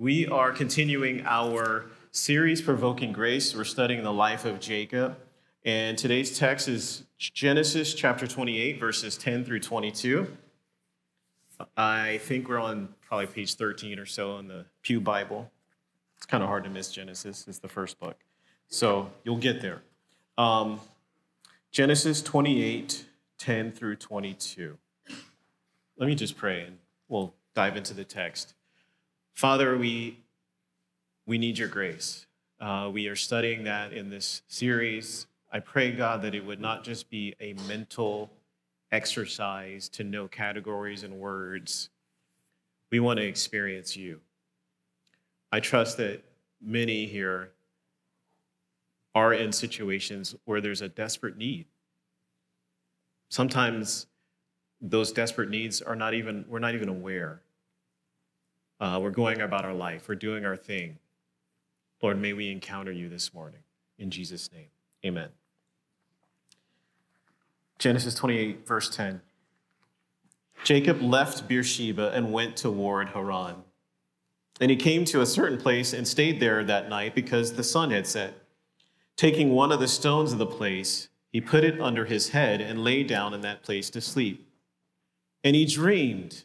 We are continuing our series, Provoking Grace. We're studying the life of Jacob. And today's text is Genesis chapter 28, verses 10 through 22. I think we're on probably page 13 or so in the Pew Bible. It's kind of hard to miss Genesis, it's the first book. So you'll get there. Um, Genesis 28, 10 through 22. Let me just pray and we'll dive into the text. Father, we, we need your grace. Uh, we are studying that in this series. I pray, God, that it would not just be a mental exercise to know categories and words. We want to experience you. I trust that many here are in situations where there's a desperate need. Sometimes those desperate needs are not even, we're not even aware. Uh, we're going about our life, we're doing our thing. Lord, may we encounter you this morning. In Jesus' name, amen. Genesis 28, verse 10. Jacob left Beersheba and went toward Haran. And he came to a certain place and stayed there that night because the sun had set. Taking one of the stones of the place, he put it under his head and lay down in that place to sleep. And he dreamed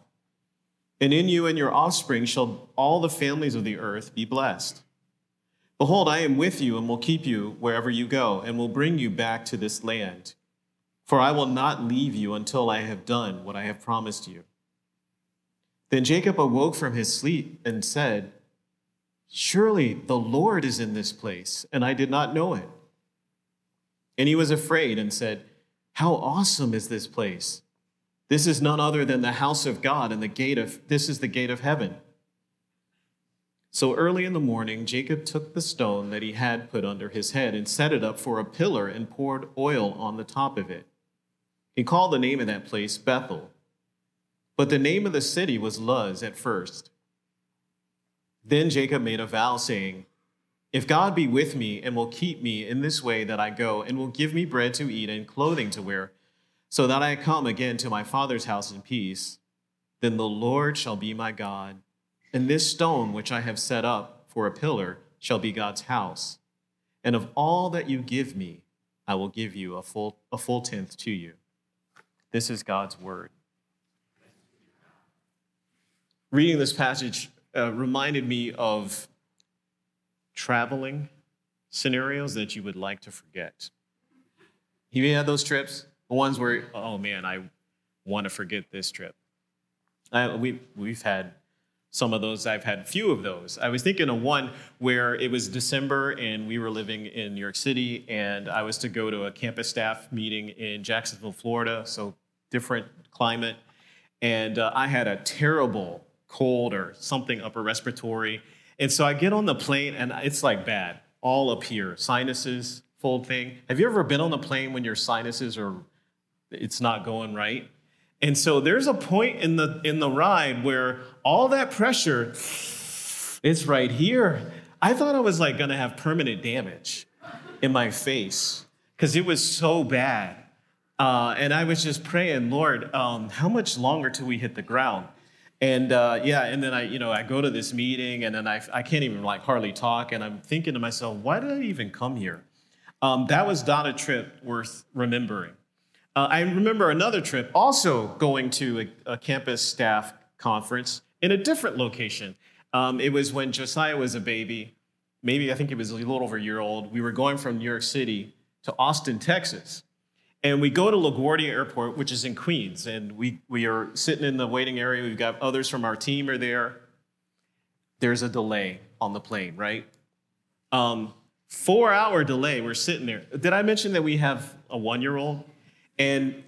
And in you and your offspring shall all the families of the earth be blessed. Behold, I am with you and will keep you wherever you go, and will bring you back to this land. For I will not leave you until I have done what I have promised you. Then Jacob awoke from his sleep and said, Surely the Lord is in this place, and I did not know it. And he was afraid and said, How awesome is this place! This is none other than the house of God and the gate of this is the gate of heaven. So early in the morning, Jacob took the stone that he had put under his head and set it up for a pillar and poured oil on the top of it. He called the name of that place Bethel. But the name of the city was Luz at first. Then Jacob made a vow, saying, If God be with me and will keep me in this way that I go, and will give me bread to eat and clothing to wear, so that I come again to my father's house in peace, then the Lord shall be my God, and this stone which I have set up for a pillar shall be God's house. And of all that you give me, I will give you a full, a full tenth to you. This is God's word. Reading this passage uh, reminded me of traveling scenarios that you would like to forget. You had those trips the ones where, oh man, I want to forget this trip. I, we, we've had some of those. I've had few of those. I was thinking of one where it was December and we were living in New York City, and I was to go to a campus staff meeting in Jacksonville, Florida, so different climate. And uh, I had a terrible cold or something upper respiratory. And so I get on the plane and it's like bad, all up here, sinuses, full thing. Have you ever been on the plane when your sinuses are it's not going right. And so there's a point in the in the ride where all that pressure it's right here. I thought I was like going to have permanent damage in my face because it was so bad. Uh, and I was just praying, Lord, um, how much longer till we hit the ground? And uh, yeah, and then I, you know, I go to this meeting, and then I, I can't even like hardly talk, and I'm thinking to myself, why did I even come here? Um, that was not a trip worth remembering. Uh, I remember another trip also going to a, a, campus staff conference in a different location. Um, it was when Josiah was a baby, maybe I think he was a little over a year old. We were going from New York City to Austin, Texas. And we go to LaGuardia Airport, which is in Queens, and we, we are sitting in the waiting area. We've got others from our team are there. There's a delay on the plane, right? Um, four hour delay. We're sitting there. Did I mention that we have a one year old? And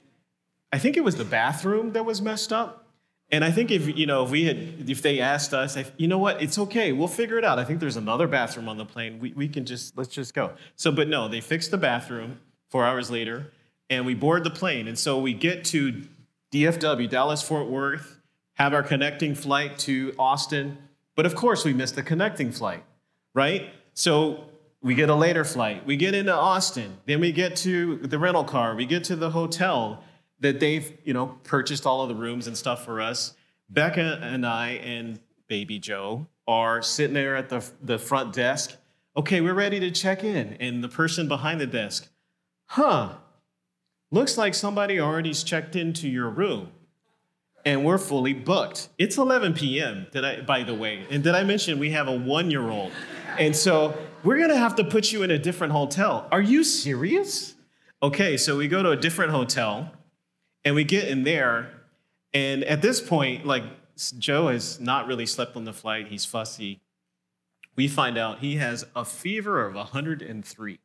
I think it was the bathroom that was messed up. And I think if you know if we had if they asked us, if, you know what, it's okay, we'll figure it out. I think there's another bathroom on the plane. We, we can just let's just go. So, but no, they fixed the bathroom four hours later, and we board the plane. And so we get to DFW, Dallas Fort Worth, have our connecting flight to Austin. But of course, we missed the connecting flight, right? So we get a later flight. We get into Austin. Then we get to the rental car. We get to the hotel that they've, you know, purchased all of the rooms and stuff for us. Becca and I and baby Joe are sitting there at the, the front desk. Okay, we're ready to check in. And the person behind the desk, huh, looks like somebody already's checked into your room and we're fully booked. It's 11 p.m. Did I, by the way, and did I mention we have a one-year-old, and so we're gonna have to put you in a different hotel. Are you serious? Okay, so we go to a different hotel, and we get in there, and at this point, like Joe has not really slept on the flight. He's fussy. We find out he has a fever of 103.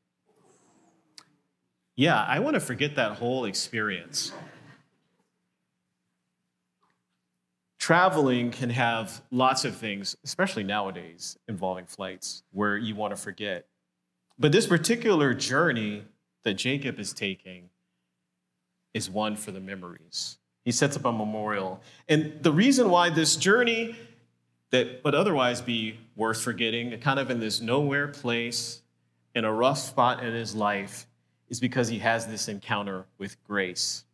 Yeah, I want to forget that whole experience. Traveling can have lots of things, especially nowadays involving flights, where you want to forget. But this particular journey that Jacob is taking is one for the memories. He sets up a memorial. And the reason why this journey that would otherwise be worth forgetting, kind of in this nowhere place, in a rough spot in his life, is because he has this encounter with grace.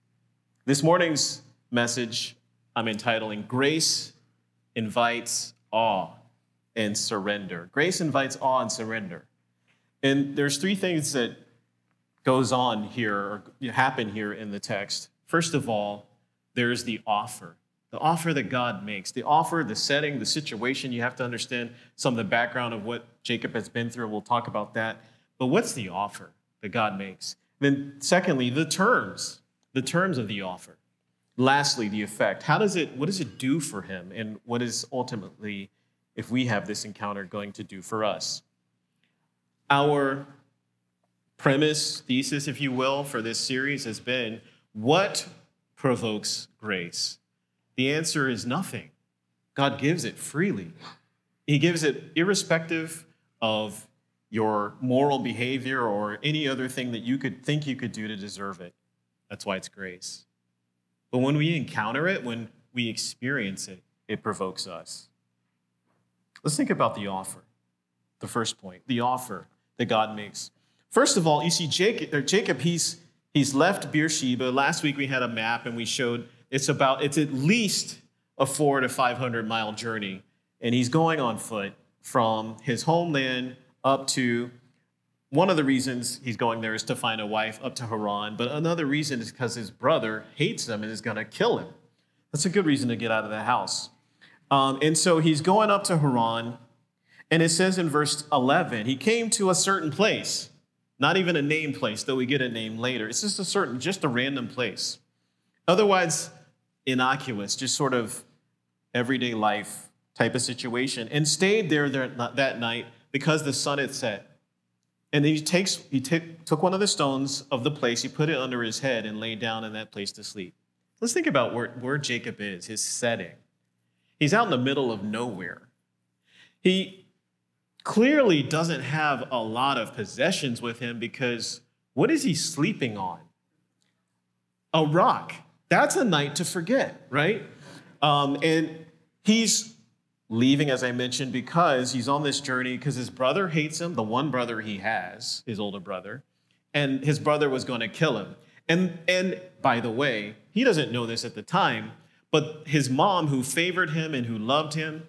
This morning's message I'm entitling Grace Invites Awe and Surrender. Grace invites awe and surrender. And there's three things that goes on here or happen here in the text. First of all, there's the offer. The offer that God makes, the offer, the setting, the situation. You have to understand some of the background of what Jacob has been through. We'll talk about that. But what's the offer that God makes? Then, secondly, the terms, the terms of the offer. Lastly, the effect. How does it, what does it do for him? And what is ultimately, if we have this encounter, going to do for us? Our premise, thesis, if you will, for this series has been what provokes grace? The answer is nothing. God gives it freely. He gives it irrespective of your moral behavior or any other thing that you could think you could do to deserve it. That's why it's grace. But when we encounter it, when we experience it, it provokes us. Let's think about the offer. The first point, the offer that God makes. First of all, you see Jacob, Jacob he's, he's left Beersheba. Last week we had a map and we showed it's about, it's at least a four to 500 mile journey. And he's going on foot from his homeland up to one of the reasons he's going there is to find a wife up to Haran, but another reason is because his brother hates him and is going to kill him. That's a good reason to get out of the house. Um, and so he's going up to Haran, and it says in verse 11, he came to a certain place, not even a named place, though we get a name later. It's just a certain, just a random place. Otherwise, innocuous, just sort of everyday life type of situation, and stayed there that night because the sun had set. And then he takes he t- took one of the stones of the place, he put it under his head and laid down in that place to sleep. Let's think about where, where Jacob is, his setting. He's out in the middle of nowhere. He clearly doesn't have a lot of possessions with him because what is he sleeping on? A rock. That's a night to forget, right? Um, and he's leaving, as I mentioned, because he's on this journey because his brother hates him, the one brother he has, his older brother, and his brother was going to kill him. And, and by the way, he doesn't know this at the time, but his mom, who favored him and who loved him,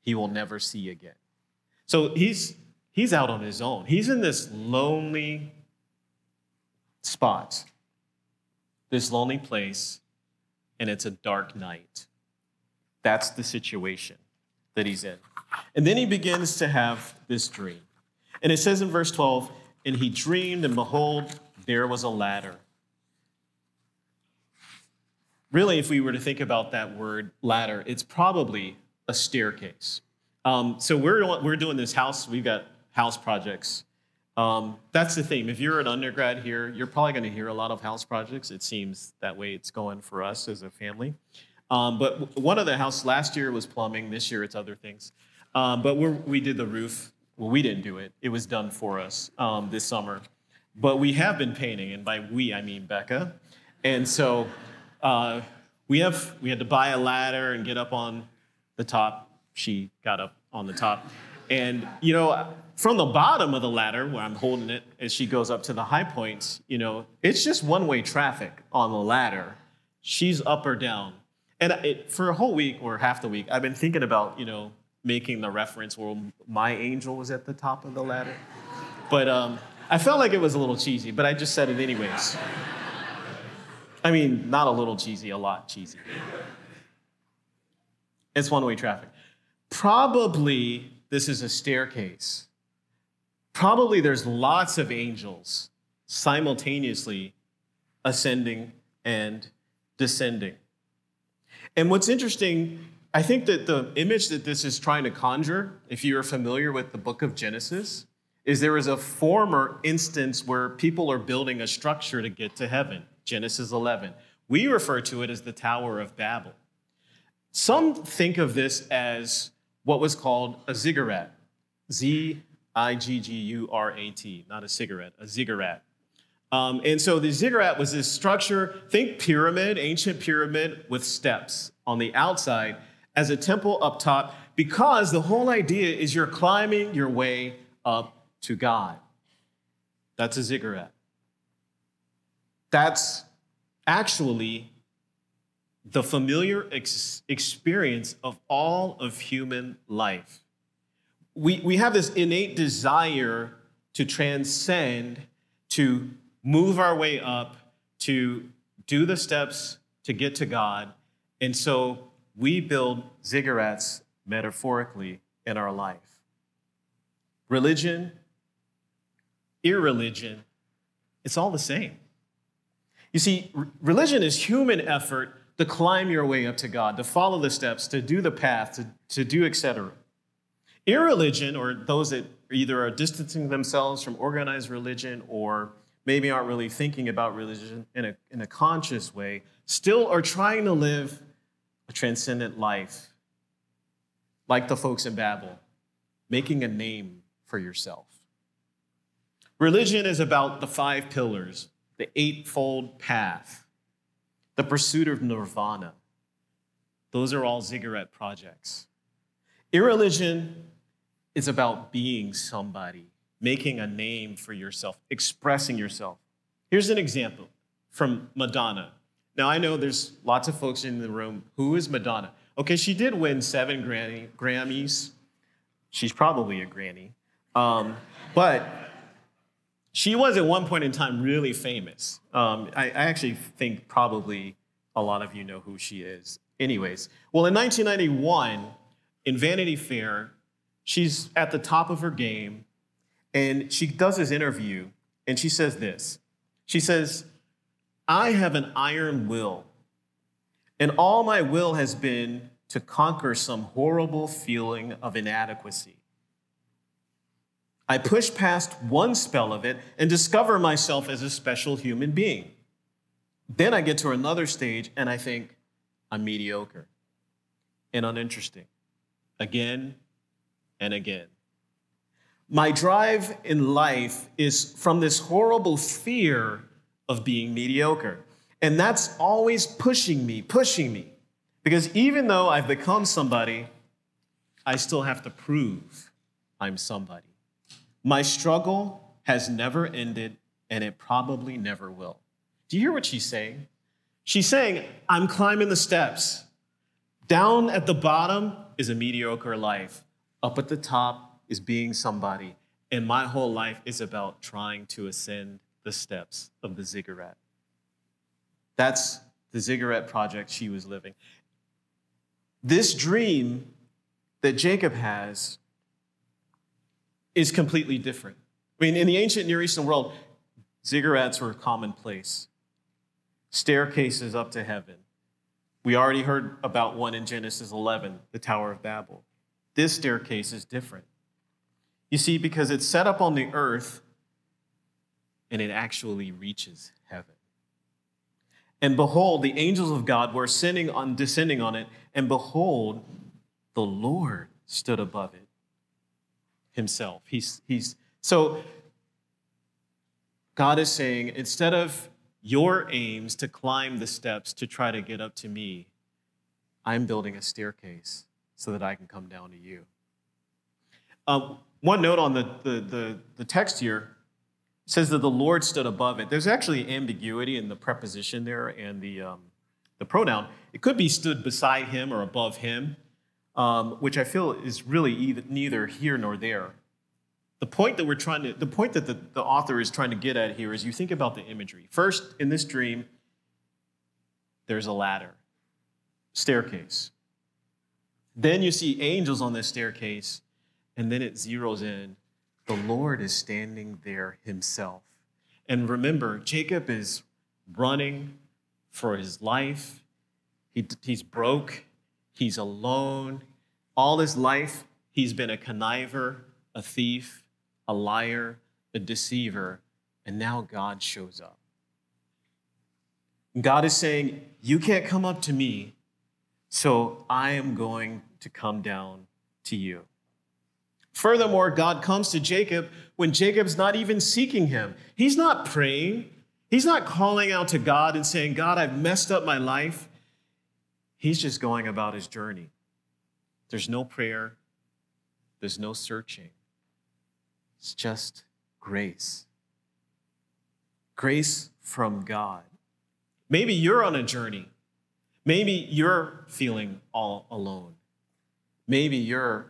he will never see again. So he's, he's out on his own. He's in this lonely spot, this lonely place, and it's a dark night. That's the situation that he's in. And then he begins to have this dream. And it says in verse 12, and he dreamed, and behold, there was a ladder. Really, if we were to think about that word ladder, it's probably a staircase. Um, so we're, we're doing this house, we've got house projects. Um, that's the theme. If you're an undergrad here, you're probably going to hear a lot of house projects. It seems that way it's going for us as a family. Um, but one of the house last year was plumbing. This year it's other things. Um, but we did the roof. Well, we didn't do it. It was done for us um, this summer. But we have been painting, and by we I mean Becca. And so uh, we have we had to buy a ladder and get up on the top. She got up on the top, and you know from the bottom of the ladder where I'm holding it as she goes up to the high points, you know it's just one way traffic on the ladder. She's up or down, and it, for a whole week or half the week, I've been thinking about you know making the reference where my angel was at the top of the ladder, but um, I felt like it was a little cheesy, but I just said it anyways. I mean, not a little cheesy, a lot cheesy. It's one way traffic. Probably this is a staircase. Probably there's lots of angels simultaneously ascending and descending. And what's interesting, I think that the image that this is trying to conjure, if you are familiar with the book of Genesis, is there is a former instance where people are building a structure to get to heaven. Genesis 11. We refer to it as the Tower of Babel. Some think of this as what was called a ziggurat. Z I G G U R A T, not a cigarette, a ziggurat. Um, and so the ziggurat was this structure, think pyramid, ancient pyramid with steps on the outside as a temple up top, because the whole idea is you're climbing your way up to God. That's a ziggurat. That's actually the familiar ex- experience of all of human life. We, we have this innate desire to transcend, to move our way up, to do the steps to get to God. And so we build ziggurats metaphorically in our life. Religion, irreligion, it's all the same. You see, religion is human effort to climb your way up to God, to follow the steps, to do the path, to, to do etc. Irreligion, or those that either are distancing themselves from organized religion or maybe aren't really thinking about religion in a, in a conscious way, still are trying to live a transcendent life, like the folks in Babel, making a name for yourself. Religion is about the five pillars the Eightfold Path, the pursuit of nirvana. Those are all ziggurat projects. Irreligion is about being somebody, making a name for yourself, expressing yourself. Here's an example from Madonna. Now, I know there's lots of folks in the room. Who is Madonna? Okay, she did win seven Grammy, Grammys. She's probably a granny. Um, but she was at one point in time really famous. Um, I, I, actually think probably a lot of you know who she is. Anyways, well, in 1991, in Vanity Fair, she's at the top of her game, and she does this interview, and she says this. She says, I have an iron will, and all my will has been to conquer some horrible feeling of inadequacy. I push past one spell of it and discover myself as a special human being. Then I get to another stage and I think I'm mediocre and uninteresting again and again. My drive in life is from this horrible fear of being mediocre. And that's always pushing me, pushing me. Because even though I've become somebody, I still have to prove I'm somebody. My struggle has never ended, and it probably never will. Do you hear what she's saying? She's saying, I'm climbing the steps. Down at the bottom is a mediocre life, up at the top is being somebody. And my whole life is about trying to ascend the steps of the ziggurat. That's the ziggurat project she was living. This dream that Jacob has is completely different. I mean, in the ancient Near Eastern world, ziggurats were commonplace, staircases up to heaven. We already heard about one in Genesis 11, the Tower of Babel. This staircase is different. You see, because it's set up on the earth and it actually reaches heaven. And behold, the angels of God were ascending on, descending on it, and behold, the Lord stood above it himself. He's, he's so God is saying, instead of your aims to climb the steps to try to get up to me, I'm building a staircase so that I can come down to you. Um, one note on the, the, the, the text here says that the Lord stood above it. There's actually ambiguity in the preposition there and the, um, the pronoun. It could be stood beside him or above him, um, which I feel is really either, neither here nor there. The point that we're trying to, the point that the, the author is trying to get at here is you think about the imagery. First, in this dream, there's a ladder, staircase. Then you see angels on this staircase, and then it zeroes in. The Lord is standing there himself. And remember, Jacob is running for his life. He, he's broke, he's alone. All his life, he's been a conniver, a thief, a liar, a deceiver, and now God shows up. God is saying, You can't come up to me, so I am going to come down to you. Furthermore, God comes to Jacob when Jacob's not even seeking him. He's not praying. He's not calling out to God and saying, God, I've messed up my life. He's just going about his journey. There's no prayer, there's no searching. It's just grace. Grace from God. Maybe you're on a journey. Maybe you're feeling all alone. Maybe you're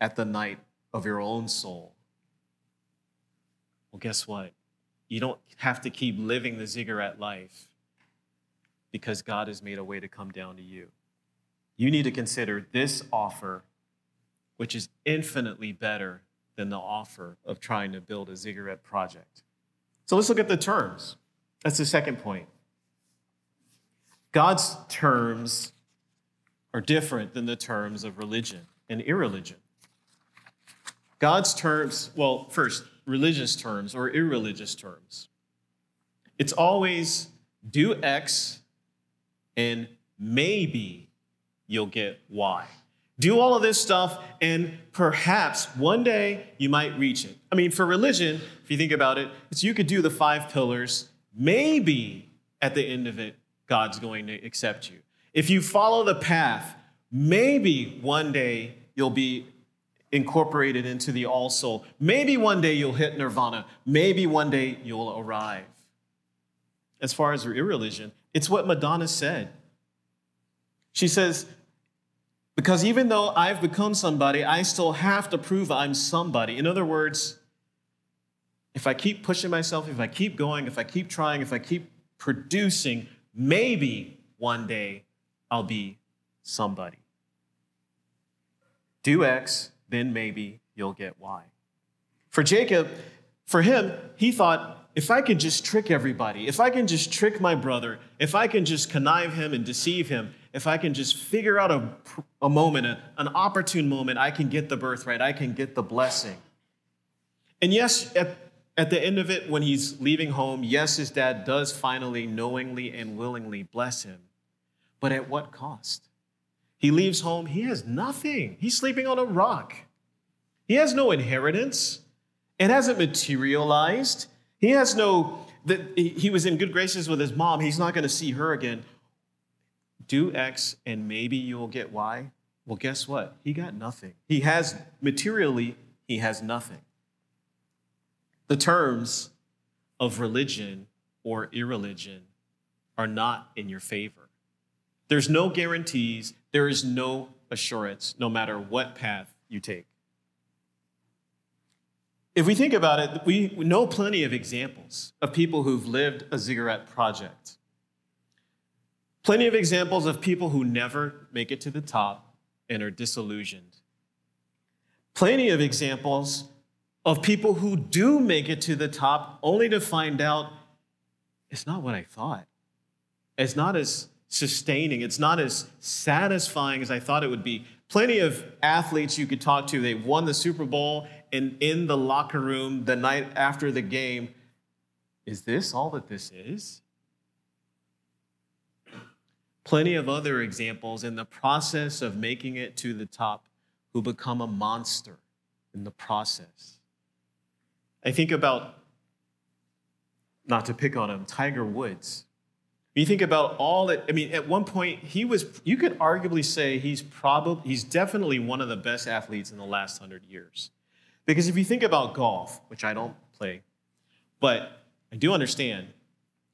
at the night of your own soul. Well, guess what? You don't have to keep living the ziggurat life because God has made a way to come down to you. You need to consider this offer, which is infinitely better than the offer of trying to build a ziggurat project. So let's look at the terms. That's the second point. God's terms are different than the terms of religion and irreligion. God's terms, well, first, religious terms or irreligious terms. It's always do X and maybe you'll get Y. Do all of this stuff, and perhaps one day you might reach it. I mean, for religion, if you think about it, it's you could do the five pillars. Maybe at the end of it, God's going to accept you. If you follow the path, maybe one day you'll be incorporated into the all soul. Maybe one day you'll hit nirvana. Maybe one day you'll arrive. As far as irreligion, it's what Madonna said. She says, because even though I've become somebody, I still have to prove I'm somebody. In other words, if I keep pushing myself, if I keep going, if I keep trying, if I keep producing, maybe one day I'll be somebody. Do X, then maybe you'll get Y. For Jacob, for him, he thought, if I can just trick everybody, if I can just trick my brother, if I can just connive him and deceive him, if I can just figure out a, a moment, a, an opportune moment, I can get the birthright, I can get the blessing. And yes, at, at the end of it, when he's leaving home, yes, his dad does finally, knowingly, and willingly bless him. But at what cost? He leaves home, he has nothing. He's sleeping on a rock. He has no inheritance. It hasn't materialized. He has no, that he was in good graces with his mom. He's not going to see her again do X and maybe you will get Y. Well, guess what? He got nothing. He has, materially, he has nothing. The terms of religion or irreligion are not in your favor. There's no guarantees, there is no assurance, no matter what path you take. If we think about it, we know plenty of examples of people who've lived a ziggurat project Plenty of examples of people who never make it to the top and are disillusioned. Plenty of examples of people who do make it to the top only to find out it's not what I thought. It's not as sustaining, it's not as satisfying as I thought it would be. Plenty of athletes you could talk to—they've won the Super Bowl, and in the locker room the night after the game, is this all that this is? Plenty of other examples in the process of making it to the top who become a monster in the process. I think about, not to pick on him, Tiger Woods. You think about all that, I mean, at one point, he was, you could arguably say he's probably, he's definitely one of the best athletes in the last hundred years. Because if you think about golf, which I don't play, but I do understand,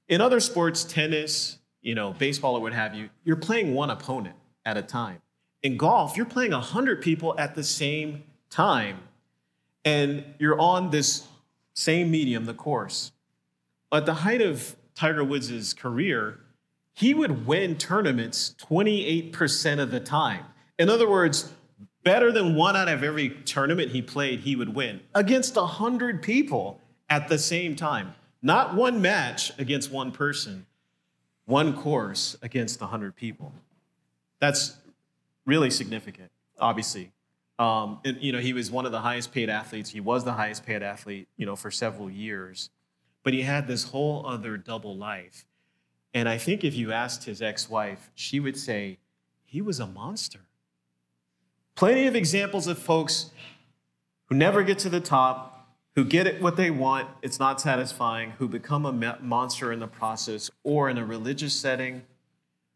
in other sports, tennis, you know, baseball or what have you, you're playing one opponent at a time. In golf, you're playing 100 people at the same time, and you're on this same medium, the course. At the height of Tiger Woods' career, he would win tournaments 28% of the time. In other words, better than one out of every tournament he played, he would win against 100 people at the same time. Not one match against one person, one course against 100 people. That's really significant, obviously. Um, and, you know, he was one of the highest paid athletes. He was the highest paid athlete, you know, for several years. But he had this whole other double life. And I think if you asked his ex wife, she would say he was a monster. Plenty of examples of folks who never get to the top, who get what they want, it's not satisfying, who become a monster in the process, or in a religious setting,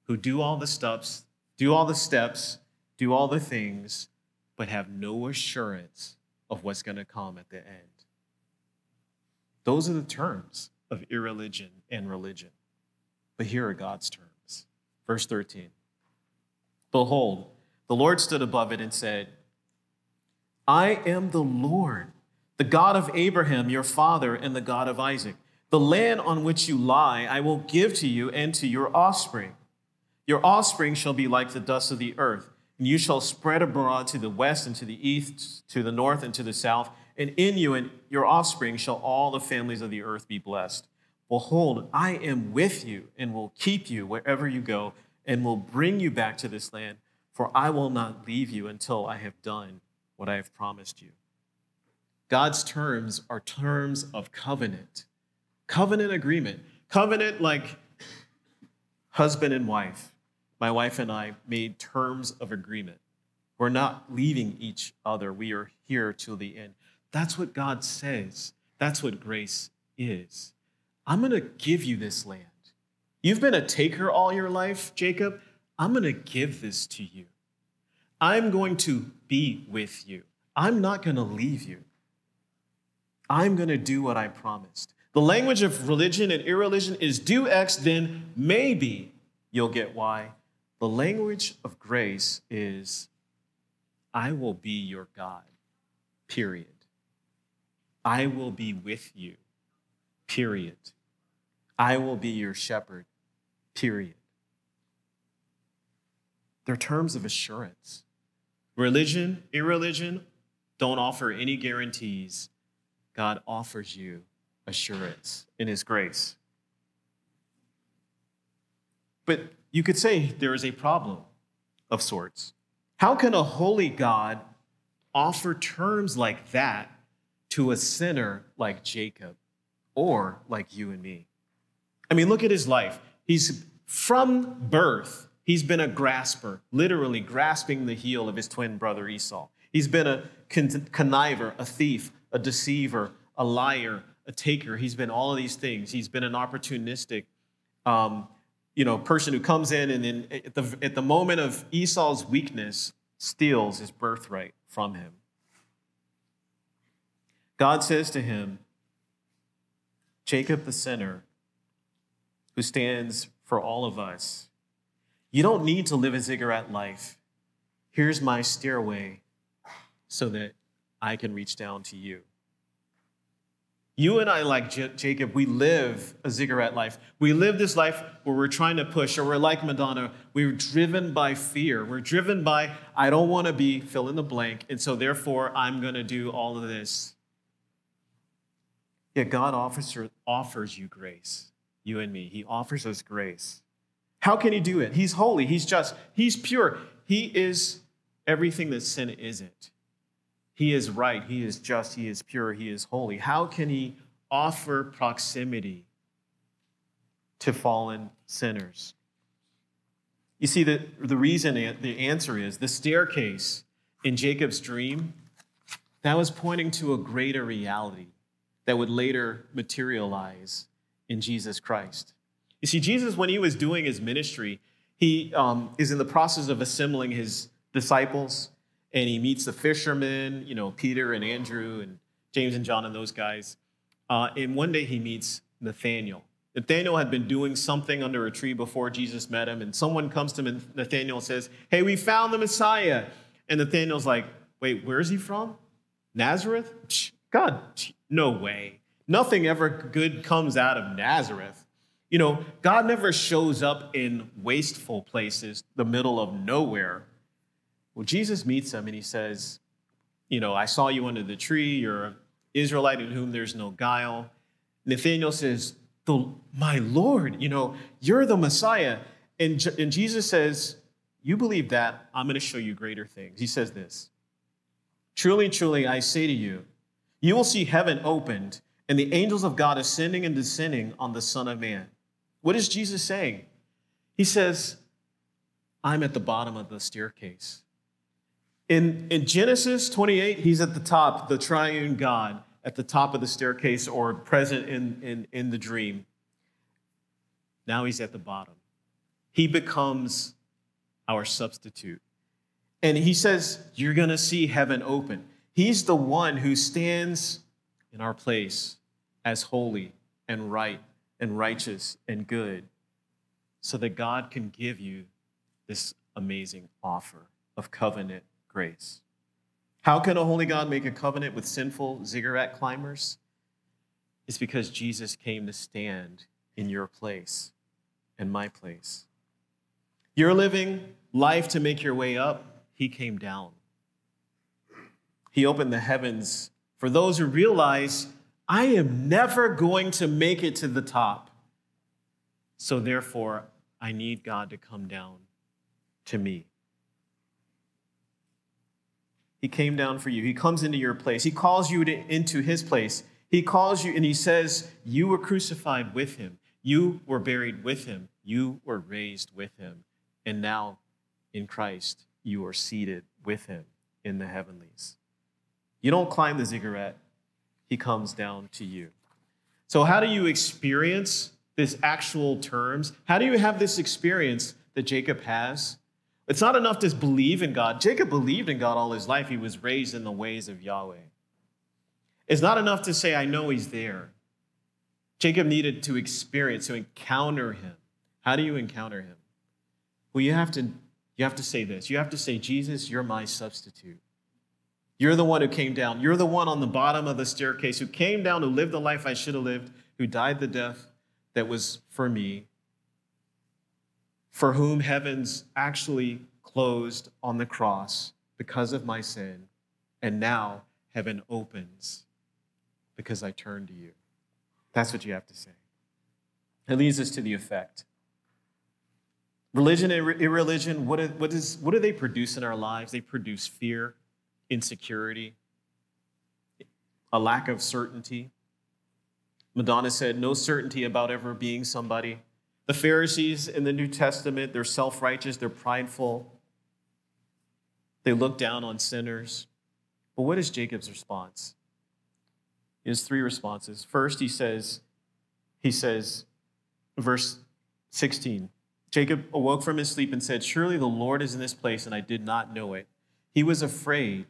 who do all the steps, do all the steps, do all the things, but have no assurance of what's going to come at the end. Those are the terms of irreligion and religion. But here are God's terms. Verse 13 Behold, the Lord stood above it and said, I am the Lord, the God of Abraham, your father, and the God of Isaac. The land on which you lie, I will give to you and to your offspring. Your offspring shall be like the dust of the earth, and you shall spread abroad to the west and to the east, to the north and to the south and in you and your offspring shall all the families of the earth be blessed. Behold, I am with you and will keep you wherever you go and will bring you back to this land, for I will not leave you until I have done what I have promised you. God's terms are terms of covenant, covenant agreement. Covenant, like husband and wife. My wife and I made terms of agreement. We're not leaving each other, we are here till the end. That's what God says. That's what grace is. I'm going to give you this land. You've been a taker all your life, Jacob. I'm going to give this to you. I'm going to be with you. I'm not going to leave you. I'm going to do what I promised. The language of religion and irreligion is do X, then maybe you'll get Y. The language of grace is I will be your God, period. I will be with you, period. I will be your shepherd, period. They're terms of assurance. Religion, irreligion, don't offer any guarantees. God offers you assurance in His grace. But you could say there is a problem of sorts. How can a holy God offer terms like that to a sinner like Jacob or like you and me. I mean, look at his life. He's from birth, he's been a grasper, literally grasping the heel of his twin brother Esau. He's been a conniver, a thief, a deceiver, a liar, a taker. He's been all of these things. He's been an opportunistic, um, you know, person who comes in and then at the, at the moment of Esau's weakness, steals his birthright from him. God says to him, Jacob the sinner, who stands for all of us, you don't need to live a ziggurat life. Here's my stairway so that I can reach down to you. You and I, like J- Jacob, we live a ziggurat life. We live this life where we're trying to push, or we're like Madonna, we're driven by fear. We're driven by, I don't want to be fill in the blank, and so therefore I'm going to do all of this. Yet God offers, offers you grace, you and me. He offers us grace. How can He do it? He's holy, He's just, He's pure. He is everything that sin isn't. He is right, He is just, He is pure, He is holy. How can He offer proximity to fallen sinners? You see, the, the reason, the answer is the staircase in Jacob's dream, that was pointing to a greater reality that would later materialize in Jesus Christ. You see, Jesus, when he was doing his ministry, he um, is in the process of assembling his disciples, and he meets the fishermen, you know, Peter and Andrew and James and John and those guys. Uh, and one day he meets Nathaniel. Nathaniel had been doing something under a tree before Jesus met him, and someone comes to Nathaniel and says, Hey, we found the Messiah. And Nathaniel's like, Wait, where is he from? Nazareth? God, no way. Nothing ever good comes out of Nazareth. You know, God never shows up in wasteful places, the middle of nowhere. Well, Jesus meets him and he says, You know, I saw you under the tree. You're an Israelite in whom there's no guile. Nathaniel says, My Lord, you know, you're the Messiah. And, and Jesus says, You believe that, I'm going to show you greater things. He says this Truly, truly, I say to you, you will see heaven opened and the angels of God ascending and descending on the Son of Man. What is Jesus saying? He says, I'm at the bottom of the staircase. In, in Genesis 28, he's at the top, the triune God at the top of the staircase or present in, in, in the dream. Now he's at the bottom. He becomes our substitute. And he says, You're going to see heaven open. He's the one who stands in our place as holy and right and righteous and good so that God can give you this amazing offer of covenant grace. How can a holy God make a covenant with sinful ziggurat climbers? It's because Jesus came to stand in your place and my place. You're living life to make your way up, he came down. He opened the heavens for those who realize I am never going to make it to the top. So therefore, I need God to come down to me. He came down for you. He comes into your place. He calls you to, into his place. He calls you and he says, You were crucified with him. You were buried with him. You were raised with him. And now in Christ, you are seated with him in the heavenlies. You don't climb the ziggurat, he comes down to you. So, how do you experience this actual terms? How do you have this experience that Jacob has? It's not enough to believe in God. Jacob believed in God all his life. He was raised in the ways of Yahweh. It's not enough to say, I know he's there. Jacob needed to experience, to encounter him. How do you encounter him? Well, you have to, you have to say this. You have to say, Jesus, you're my substitute. You're the one who came down. You're the one on the bottom of the staircase who came down to live the life I should have lived, who died the death that was for me, for whom heavens actually closed on the cross because of my sin, and now heaven opens because I turn to you. That's what you have to say. It leads us to the effect. Religion and irreligion, what, is, what, is, what do they produce in our lives? They produce fear, insecurity, a lack of certainty. Madonna said, no certainty about ever being somebody. The Pharisees in the New Testament, they're self righteous, they're prideful, they look down on sinners. But what is Jacob's response? Has three responses. First, he says, he says, verse 16, Jacob awoke from his sleep and said, Surely the Lord is in this place, and I did not know it. He was afraid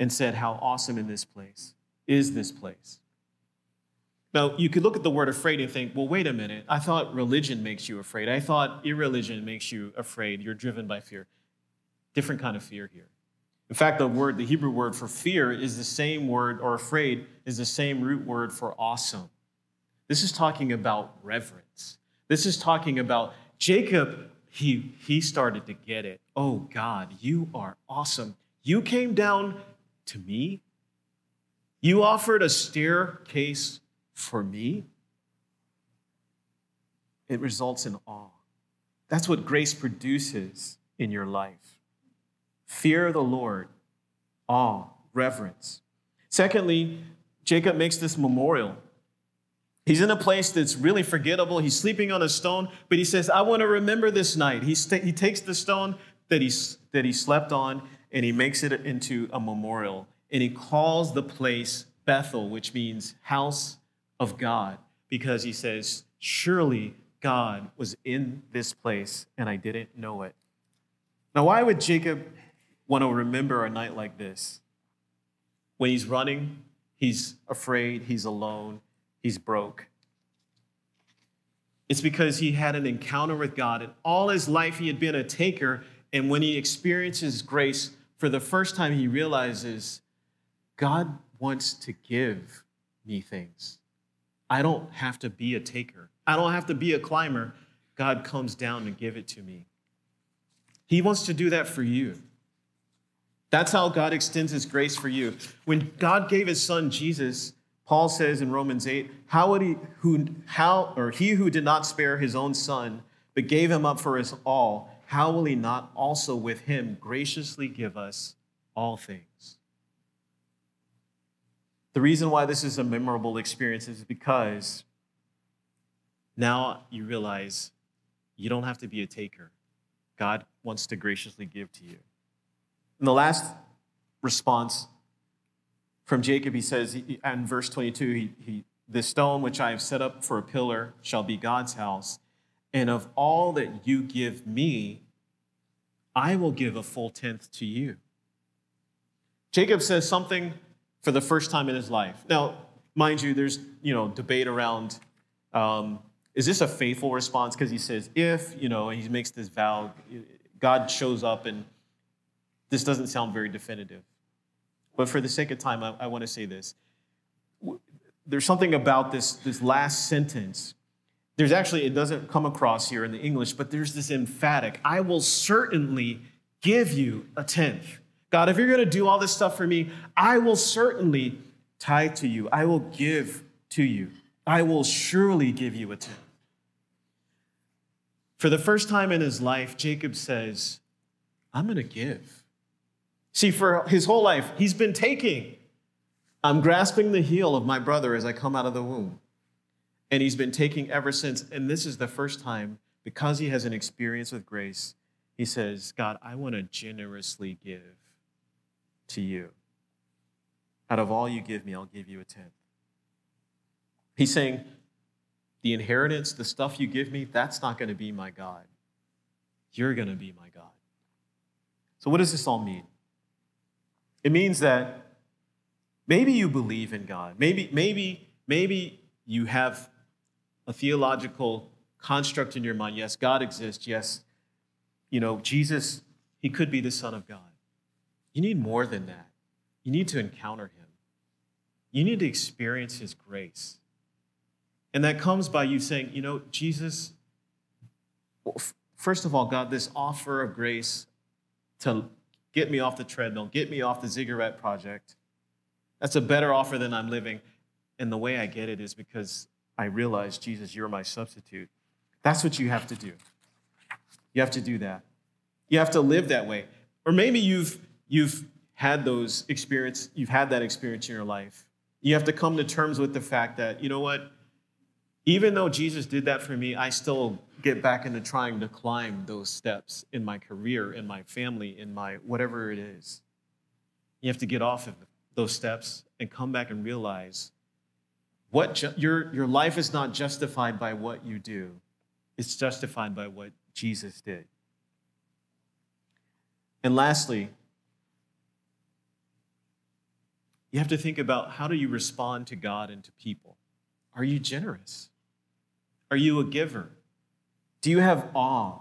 and said, How awesome in this place is this place. Now, you could look at the word afraid and think, well, wait a minute. I thought religion makes you afraid. I thought irreligion makes you afraid. You're driven by fear. Different kind of fear here. In fact, the word, the Hebrew word for fear is the same word, or afraid is the same root word for awesome. This is talking about reverence. This is talking about Jacob, he, he started to get it. Oh God, you are awesome. You came down to me. You offered a staircase for me, it results in awe. That's what grace produces in your life fear of the Lord, awe, reverence. Secondly, Jacob makes this memorial. He's in a place that's really forgettable. He's sleeping on a stone, but he says, I want to remember this night. He, st- he takes the stone that he, that he slept on and he makes it into a memorial. And he calls the place Bethel, which means house of God, because he says, Surely God was in this place and I didn't know it. Now, why would Jacob want to remember a night like this? When he's running, he's afraid, he's alone, he's broke. It's because he had an encounter with God, and all his life he had been a taker. And when he experiences grace for the first time, he realizes God wants to give me things. I don't have to be a taker, I don't have to be a climber. God comes down and give it to me. He wants to do that for you. That's how God extends his grace for you. When God gave his son Jesus, Paul says in Romans 8, how would he who how or he who did not spare his own son, but gave him up for us all, how will he not also with him graciously give us all things? The reason why this is a memorable experience is because now you realize you don't have to be a taker. God wants to graciously give to you. In the last response from Jacob, he says, in verse 22, he, he, the stone which I have set up for a pillar shall be God's house, and of all that you give me, I will give a full tenth to you. Jacob says something for the first time in his life. Now, mind you, there's you know debate around um, is this a faithful response? Because he says if you know he makes this vow, God shows up, and this doesn't sound very definitive. But for the sake of time, I, I want to say this. There's something about this this last sentence. There's actually it doesn't come across here in the English, but there's this emphatic. I will certainly give you a tenth. God, if you're going to do all this stuff for me, I will certainly tie to you. I will give to you. I will surely give you a tenth. For the first time in his life, Jacob says, I'm going to give. See, for his whole life, he's been taking. I'm grasping the heel of my brother as I come out of the womb. And he's been taking ever since. And this is the first time, because he has an experience with grace, he says, God, I want to generously give to you. Out of all you give me, I'll give you a tenth. He's saying, the inheritance, the stuff you give me, that's not going to be my God. You're going to be my God. So, what does this all mean? It means that maybe you believe in God. Maybe, maybe, maybe you have a theological construct in your mind. Yes, God exists. Yes, you know, Jesus, he could be the Son of God. You need more than that. You need to encounter Him, you need to experience His grace. And that comes by you saying, you know, Jesus, first of all, God, this offer of grace to get me off the treadmill, get me off the ziggurat project, that's a better offer than I'm living. And the way I get it is because I realize, Jesus, you're my substitute. That's what you have to do. You have to do that. You have to live that way. Or maybe you've you've had those experience, you've had that experience in your life. You have to come to terms with the fact that, you know what? Even though Jesus did that for me, I still get back into trying to climb those steps in my career, in my family, in my whatever it is. You have to get off of those steps and come back and realize what ju- your, your life is not justified by what you do, it's justified by what Jesus did. And lastly, you have to think about how do you respond to God and to people? Are you generous? Are you a giver? Do you have awe?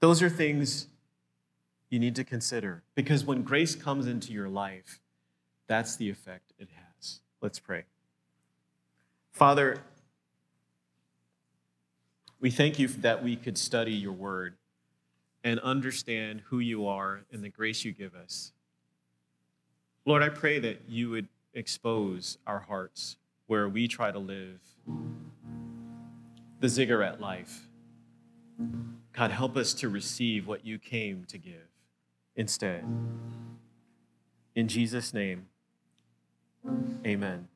Those are things you need to consider because when grace comes into your life, that's the effect it has. Let's pray. Father, we thank you that we could study your word and understand who you are and the grace you give us. Lord, I pray that you would expose our hearts where we try to live the ziggurat life. God, help us to receive what you came to give instead. In Jesus' name, amen.